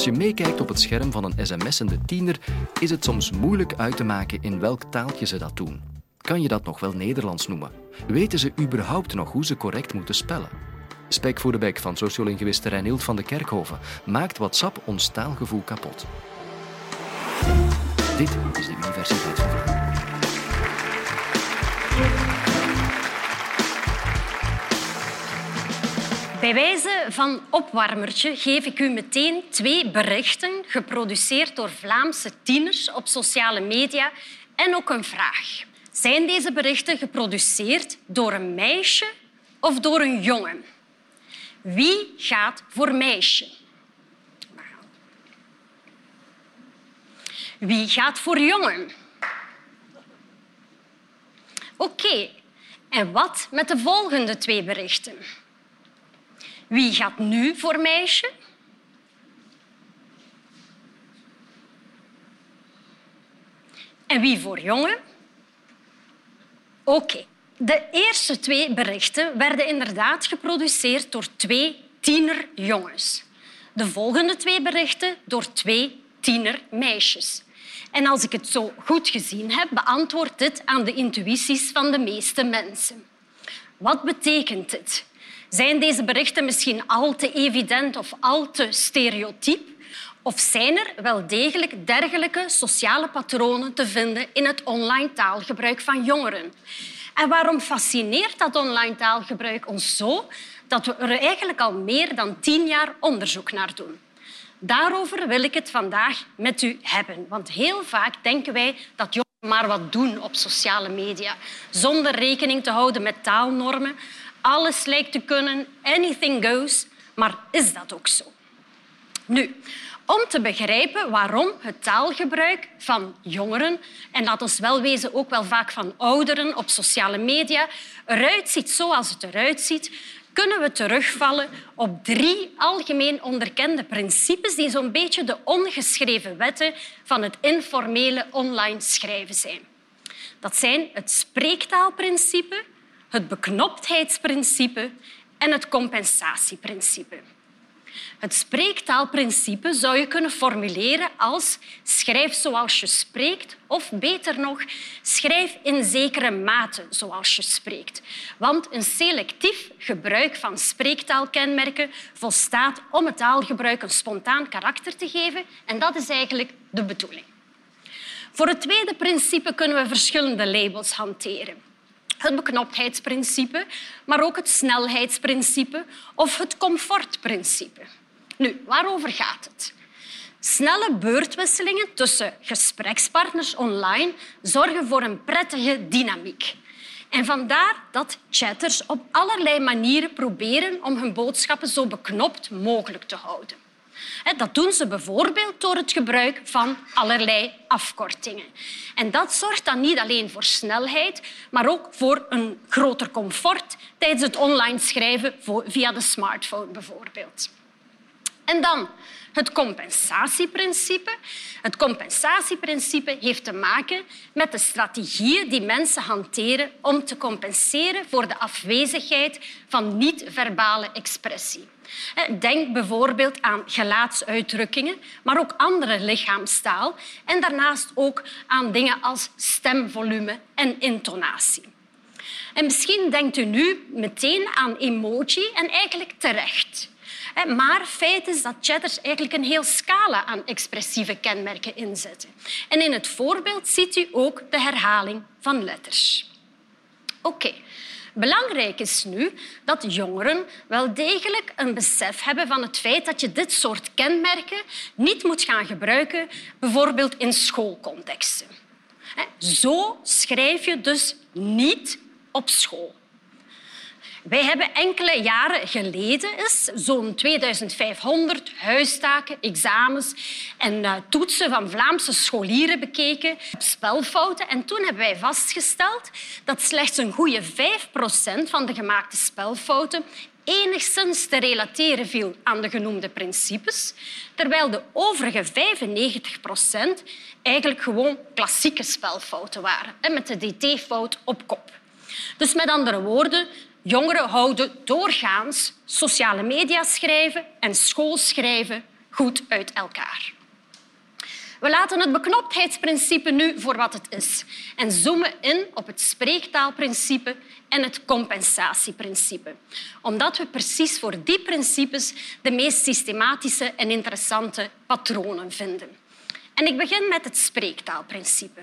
Als je meekijkt op het scherm van een sms'ende tiener, is het soms moeilijk uit te maken in welk taaltje ze dat doen. Kan je dat nog wel Nederlands noemen? Weten ze überhaupt nog hoe ze correct moeten spellen? Spek voor de bek van sociolinguïste Reinild van de Kerkhoven maakt WhatsApp ons taalgevoel kapot. Dit is de Universiteit van. Bij wijze van opwarmertje geef ik u meteen twee berichten geproduceerd door Vlaamse tieners op sociale media en ook een vraag. Zijn deze berichten geproduceerd door een meisje of door een jongen? Wie gaat voor meisje? Wie gaat voor jongen? Oké, en wat met de volgende twee berichten? Wie gaat nu voor meisje? En wie voor jongen? Oké. De eerste twee berichten werden inderdaad geproduceerd door twee tienerjongens. De volgende twee berichten door twee tienermeisjes. En als ik het zo goed gezien heb, beantwoordt dit aan de intuïties van de meeste mensen. Wat betekent dit? Zijn deze berichten misschien al te evident of al te stereotyp? Of zijn er wel degelijk dergelijke sociale patronen te vinden in het online taalgebruik van jongeren? En waarom fascineert dat online taalgebruik ons zo dat we er eigenlijk al meer dan tien jaar onderzoek naar doen? Daarover wil ik het vandaag met u hebben. Want heel vaak denken wij dat jongeren maar wat doen op sociale media, zonder rekening te houden met taalnormen. Alles lijkt te kunnen, anything goes. Maar is dat ook zo? Nu, om te begrijpen waarom het taalgebruik van jongeren, en laat ons wel wezen ook wel vaak van ouderen op sociale media, eruit ziet zoals het eruit ziet, kunnen we terugvallen op drie algemeen onderkende principes die zo'n beetje de ongeschreven wetten van het informele online schrijven zijn. Dat zijn het spreektaalprincipe, het beknoptheidsprincipe en het compensatieprincipe. Het spreektaalprincipe zou je kunnen formuleren als schrijf zoals je spreekt of beter nog, schrijf in zekere mate zoals je spreekt. Want een selectief gebruik van spreektaalkenmerken volstaat om het taalgebruik een spontaan karakter te geven en dat is eigenlijk de bedoeling. Voor het tweede principe kunnen we verschillende labels hanteren het beknoptheidsprincipe, maar ook het snelheidsprincipe of het comfortprincipe. Nu, waarover gaat het? Snelle beurtwisselingen tussen gesprekspartners online zorgen voor een prettige dynamiek. En vandaar dat chatters op allerlei manieren proberen om hun boodschappen zo beknopt mogelijk te houden. Dat doen ze bijvoorbeeld door het gebruik van allerlei afkortingen. En dat zorgt dan niet alleen voor snelheid, maar ook voor een groter comfort tijdens het online schrijven via de smartphone bijvoorbeeld. En dan het compensatieprincipe. Het compensatieprincipe heeft te maken met de strategieën die mensen hanteren om te compenseren voor de afwezigheid van niet-verbale expressie. Denk bijvoorbeeld aan gelaatsuitdrukkingen, maar ook andere lichaamstaal en daarnaast ook aan dingen als stemvolume en intonatie. En misschien denkt u nu meteen aan emoji en eigenlijk terecht. Maar feit is dat chatters eigenlijk een heel scala aan expressieve kenmerken inzetten. En in het voorbeeld ziet u ook de herhaling van letters. Oké. Belangrijk is nu dat jongeren wel degelijk een besef hebben van het feit dat je dit soort kenmerken niet moet gaan gebruiken, bijvoorbeeld in schoolcontexten. Zo schrijf je dus niet op school. Wij hebben enkele jaren geleden zo'n 2500 huistaken, examens en uh, toetsen van Vlaamse scholieren bekeken op spelfouten. En toen hebben wij vastgesteld dat slechts een goede 5% van de gemaakte spelfouten enigszins te relateren viel aan de genoemde principes, terwijl de overige 95 procent eigenlijk gewoon klassieke spelfouten waren, met de dt-fout op kop. Dus met andere woorden, Jongeren houden doorgaans sociale media schrijven en schoolschrijven goed uit elkaar. We laten het beknoptheidsprincipe nu voor wat het is en zoomen in op het spreektaalprincipe en het compensatieprincipe. Omdat we precies voor die principes de meest systematische en interessante patronen vinden. En ik begin met het spreektaalprincipe.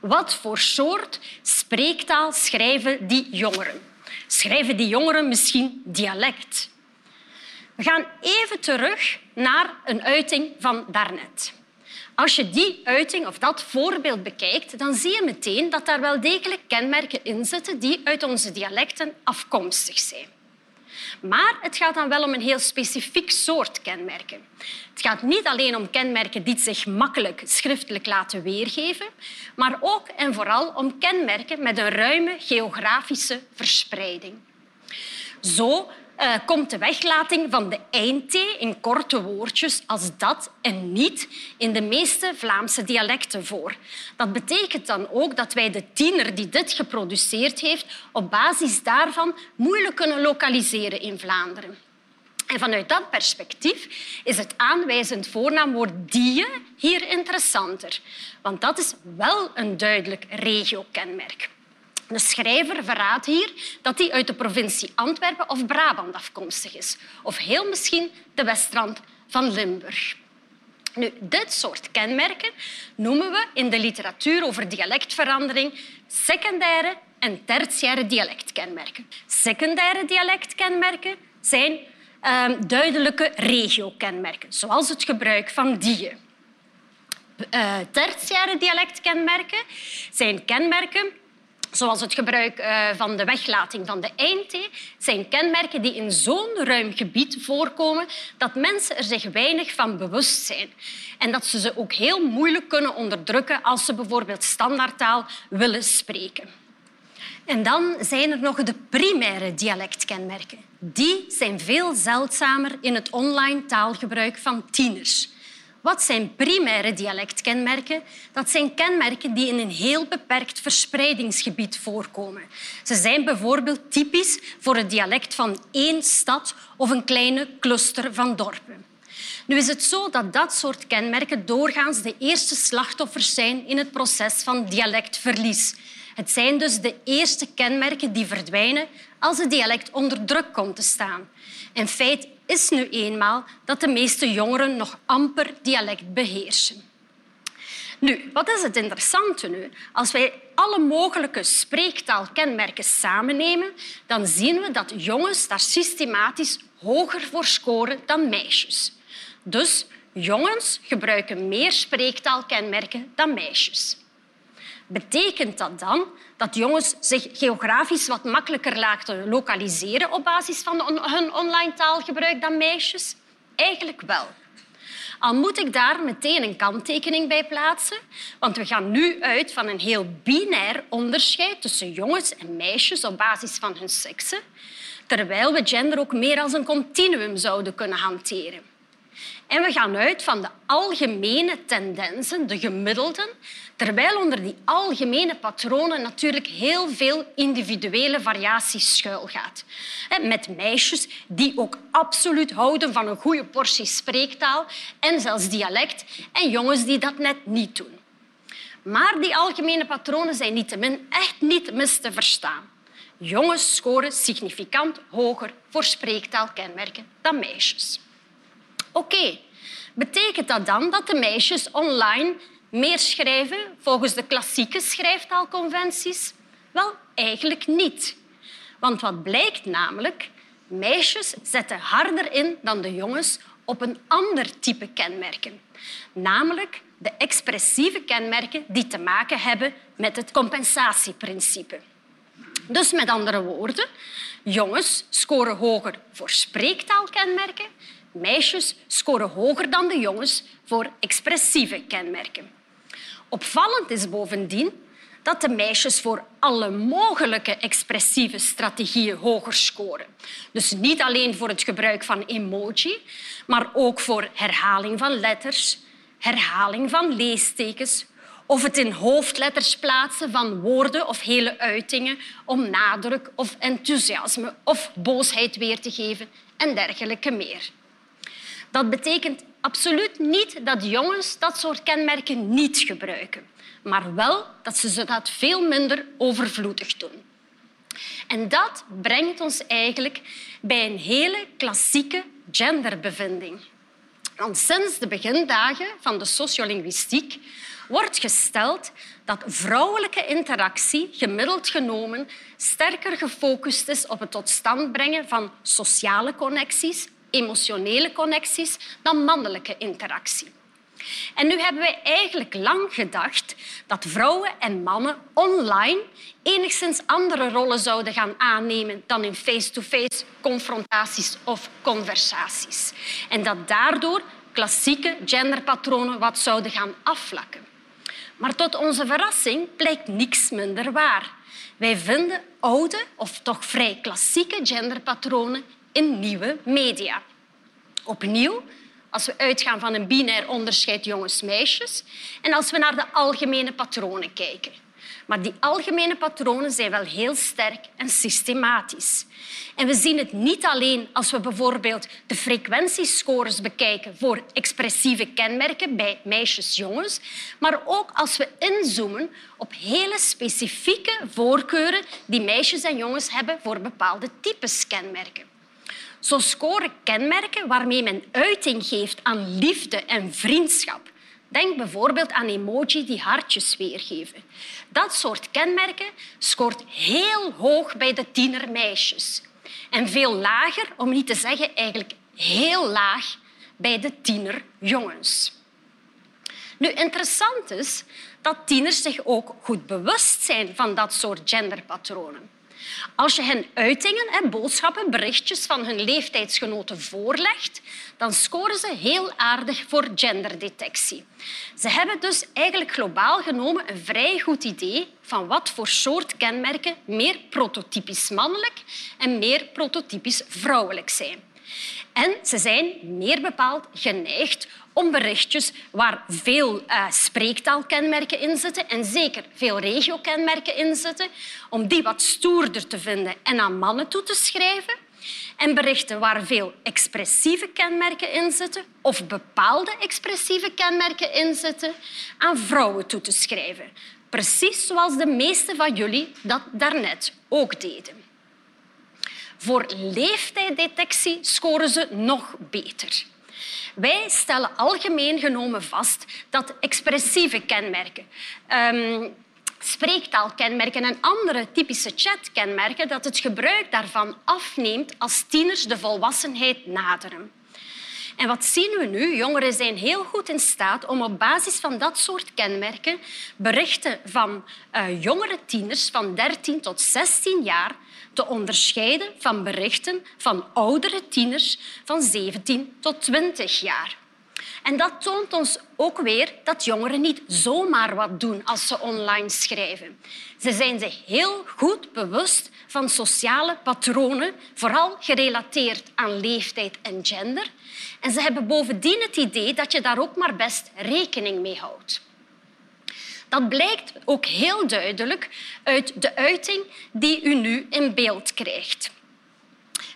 Wat voor soort spreektaal schrijven die jongeren? Schrijven die jongeren misschien dialect? We gaan even terug naar een uiting van daarnet. Als je die uiting of dat voorbeeld bekijkt, dan zie je meteen dat daar wel degelijk kenmerken in zitten die uit onze dialecten afkomstig zijn. Maar het gaat dan wel om een heel specifiek soort kenmerken. Het gaat niet alleen om kenmerken die zich makkelijk schriftelijk laten weergeven, maar ook en vooral om kenmerken met een ruime geografische verspreiding. Zo uh, komt de weglating van de eind-t in korte woordjes als dat en niet in de meeste Vlaamse dialecten voor. Dat betekent dan ook dat wij de tiener die dit geproduceerd heeft op basis daarvan moeilijk kunnen lokaliseren in Vlaanderen. En vanuit dat perspectief is het aanwijzend voornaamwoord die hier interessanter, want dat is wel een duidelijk regiokenmerk. De schrijver verraadt hier dat hij uit de provincie Antwerpen of Brabant afkomstig is. Of heel misschien de westrand van Limburg. Nu, dit soort kenmerken noemen we in de literatuur over dialectverandering secundaire en tertiaire dialectkenmerken. Secundaire dialectkenmerken zijn uh, duidelijke regiokenmerken, zoals het gebruik van die. Uh, tertiaire dialectkenmerken zijn kenmerken zoals het gebruik eh, van de weglating van de eindthee, zijn kenmerken die in zo'n ruim gebied voorkomen dat mensen er zich weinig van bewust zijn. En dat ze ze ook heel moeilijk kunnen onderdrukken als ze bijvoorbeeld standaardtaal willen spreken. En dan zijn er nog de primaire dialectkenmerken. Die zijn veel zeldzamer in het online taalgebruik van tieners. Wat zijn primaire dialectkenmerken? Dat zijn kenmerken die in een heel beperkt verspreidingsgebied voorkomen. Ze zijn bijvoorbeeld typisch voor het dialect van één stad of een kleine cluster van dorpen. Nu is het zo dat dat soort kenmerken doorgaans de eerste slachtoffers zijn in het proces van dialectverlies. Het zijn dus de eerste kenmerken die verdwijnen als het dialect onder druk komt te staan. In feite is nu eenmaal dat de meeste jongeren nog amper dialect beheersen. Nu, wat is het interessante nu? Als wij alle mogelijke spreektaalkenmerken samennemen, dan zien we dat jongens daar systematisch hoger voor scoren dan meisjes. Dus jongens gebruiken meer spreektaalkenmerken dan meisjes. Betekent dat dan dat jongens zich geografisch wat makkelijker laten lokaliseren op basis van hun online taalgebruik dan meisjes? Eigenlijk wel. Al moet ik daar meteen een kanttekening bij plaatsen, want we gaan nu uit van een heel binair onderscheid tussen jongens en meisjes op basis van hun seksen, terwijl we gender ook meer als een continuum zouden kunnen hanteren. En we gaan uit van de algemene tendensen, de gemiddelden, terwijl onder die algemene patronen natuurlijk heel veel individuele variaties schuilgaat. Met meisjes die ook absoluut houden van een goede portie spreektaal en zelfs dialect, en jongens die dat net niet doen. Maar die algemene patronen zijn niettemin echt niet mis te verstaan. Jongens scoren significant hoger voor spreektaalkenmerken dan meisjes. Oké, betekent dat dan dat de meisjes online meer schrijven volgens de klassieke schrijftaalconventies? Wel, eigenlijk niet. Want wat blijkt namelijk? Meisjes zetten harder in dan de jongens op een ander type kenmerken. Namelijk de expressieve kenmerken die te maken hebben met het compensatieprincipe. Dus met andere woorden, jongens scoren hoger voor spreektaalkenmerken Meisjes scoren hoger dan de jongens voor expressieve kenmerken. Opvallend is bovendien dat de meisjes voor alle mogelijke expressieve strategieën hoger scoren. Dus niet alleen voor het gebruik van emoji, maar ook voor herhaling van letters, herhaling van leestekens of het in hoofdletters plaatsen van woorden of hele uitingen om nadruk of enthousiasme of boosheid weer te geven en dergelijke meer. Dat betekent absoluut niet dat jongens dat soort kenmerken niet gebruiken, maar wel dat ze dat veel minder overvloedig doen. En dat brengt ons eigenlijk bij een hele klassieke genderbevinding. Want sinds de begindagen van de sociolinguïstiek wordt gesteld dat vrouwelijke interactie gemiddeld genomen sterker gefocust is op het tot stand brengen van sociale connecties, emotionele connecties, dan mannelijke interactie. En nu hebben wij eigenlijk lang gedacht dat vrouwen en mannen online enigszins andere rollen zouden gaan aannemen dan in face-to-face confrontaties of conversaties. En dat daardoor klassieke genderpatronen wat zouden gaan afvlakken. Maar tot onze verrassing blijkt niks minder waar. Wij vinden oude of toch vrij klassieke genderpatronen in nieuwe media. Opnieuw, als we uitgaan van een binair onderscheid jongens-meisjes en als we naar de algemene patronen kijken. Maar die algemene patronen zijn wel heel sterk en systematisch. En we zien het niet alleen als we bijvoorbeeld de frequentiescores bekijken voor expressieve kenmerken bij meisjes-jongens, maar ook als we inzoomen op hele specifieke voorkeuren die meisjes en jongens hebben voor bepaalde types kenmerken. Zo scoren kenmerken waarmee men uiting geeft aan liefde en vriendschap. Denk bijvoorbeeld aan emoji die hartjes weergeven. Dat soort kenmerken scoort heel hoog bij de tienermeisjes. En veel lager, om niet te zeggen eigenlijk heel laag, bij de tienerjongens. Nu, interessant is dat tieners zich ook goed bewust zijn van dat soort genderpatronen. Als je hen uitingen, en boodschappen, berichtjes van hun leeftijdsgenoten voorlegt, dan scoren ze heel aardig voor genderdetectie. Ze hebben dus eigenlijk globaal genomen een vrij goed idee van wat voor soort kenmerken meer prototypisch mannelijk en meer prototypisch vrouwelijk zijn. En ze zijn meer bepaald geneigd om berichtjes waar veel uh, spreektaalkenmerken in zitten en zeker veel regiokenmerken in zitten, om die wat stoerder te vinden en aan mannen toe te schrijven. En berichten waar veel expressieve kenmerken in zitten of bepaalde expressieve kenmerken in zitten, aan vrouwen toe te schrijven. Precies zoals de meeste van jullie dat daarnet ook deden. Voor leeftijddetectie scoren ze nog beter. Wij stellen algemeen genomen vast dat expressieve kenmerken, um, spreektaalkenmerken en andere typische chatkenmerken, dat het gebruik daarvan afneemt als tieners de volwassenheid naderen. En wat zien we nu? Jongeren zijn heel goed in staat om op basis van dat soort kenmerken berichten van uh, jongere tieners van 13 tot 16 jaar te onderscheiden van berichten van oudere tieners van 17 tot 20 jaar. En dat toont ons ook weer dat jongeren niet zomaar wat doen als ze online schrijven. Ze zijn zich heel goed bewust van sociale patronen, vooral gerelateerd aan leeftijd en gender. En ze hebben bovendien het idee dat je daar ook maar best rekening mee houdt. Dat blijkt ook heel duidelijk uit de uiting die u nu in beeld krijgt.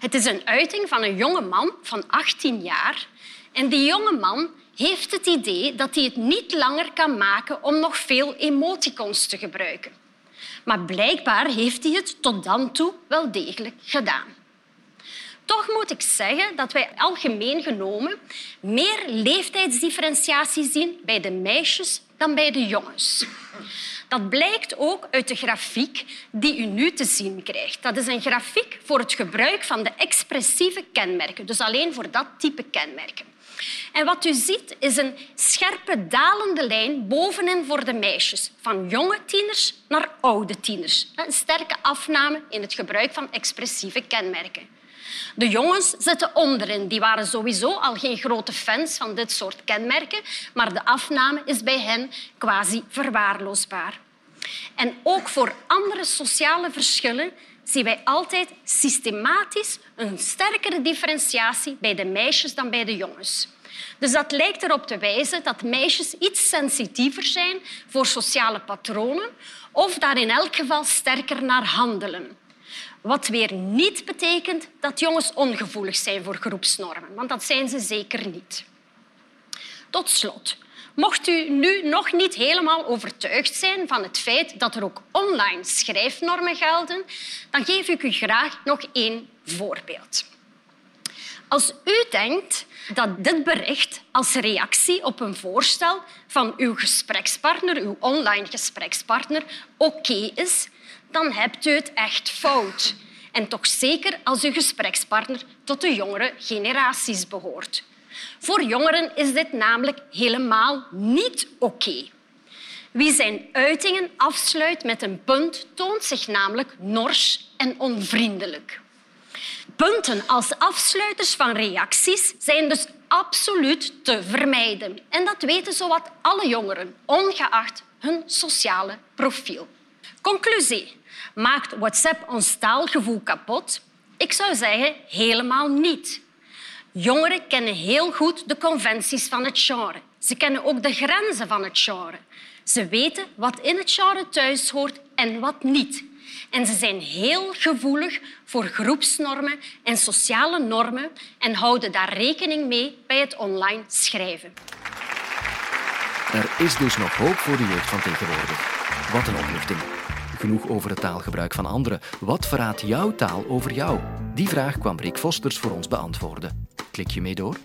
Het is een uiting van een jonge man van 18 jaar. En die jonge man heeft het idee dat hij het niet langer kan maken om nog veel emoticons te gebruiken. Maar blijkbaar heeft hij het tot dan toe wel degelijk gedaan. Toch moet ik zeggen dat wij algemeen genomen meer leeftijdsdifferentiatie zien bij de meisjes dan bij de jongens. Dat blijkt ook uit de grafiek die u nu te zien krijgt. Dat is een grafiek voor het gebruik van de expressieve kenmerken, dus alleen voor dat type kenmerken. En wat u ziet is een scherpe dalende lijn bovenin voor de meisjes, van jonge tieners naar oude tieners. Een sterke afname in het gebruik van expressieve kenmerken. De jongens zitten onderin. Die waren sowieso al geen grote fans van dit soort kenmerken, maar de afname is bij hen quasi verwaarloosbaar. En ook voor andere sociale verschillen zien wij altijd systematisch een sterkere differentiatie bij de meisjes dan bij de jongens. Dus dat lijkt erop te wijzen dat meisjes iets sensitiever zijn voor sociale patronen of daar in elk geval sterker naar handelen. Wat weer niet betekent dat jongens ongevoelig zijn voor groepsnormen, want dat zijn ze zeker niet. Tot slot, mocht u nu nog niet helemaal overtuigd zijn van het feit dat er ook online schrijfnormen gelden, dan geef ik u graag nog één voorbeeld. Als u denkt dat dit bericht als reactie op een voorstel van uw gesprekspartner, uw online gesprekspartner, oké is, dan hebt u het echt fout. En toch zeker als uw gesprekspartner tot de jongere generaties behoort. Voor jongeren is dit namelijk helemaal niet oké. Wie zijn uitingen afsluit met een punt toont zich namelijk nors en onvriendelijk. Punten als afsluiters van reacties zijn dus absoluut te vermijden. En dat weten zowat alle jongeren, ongeacht hun sociale profiel. Conclusie. Maakt WhatsApp ons taalgevoel kapot? Ik zou zeggen helemaal niet. Jongeren kennen heel goed de conventies van het genre. Ze kennen ook de grenzen van het genre. Ze weten wat in het genre thuis hoort en wat niet. En ze zijn heel gevoelig voor groepsnormen en sociale normen en houden daar rekening mee bij het online schrijven. Er is dus nog hoop voor de jeugd van tegenwoordig. Wat een opluchting. Genoeg over het taalgebruik van anderen. Wat verraadt jouw taal over jou? Die vraag kwam Rick Vosters voor ons beantwoorden. Klik je mee door?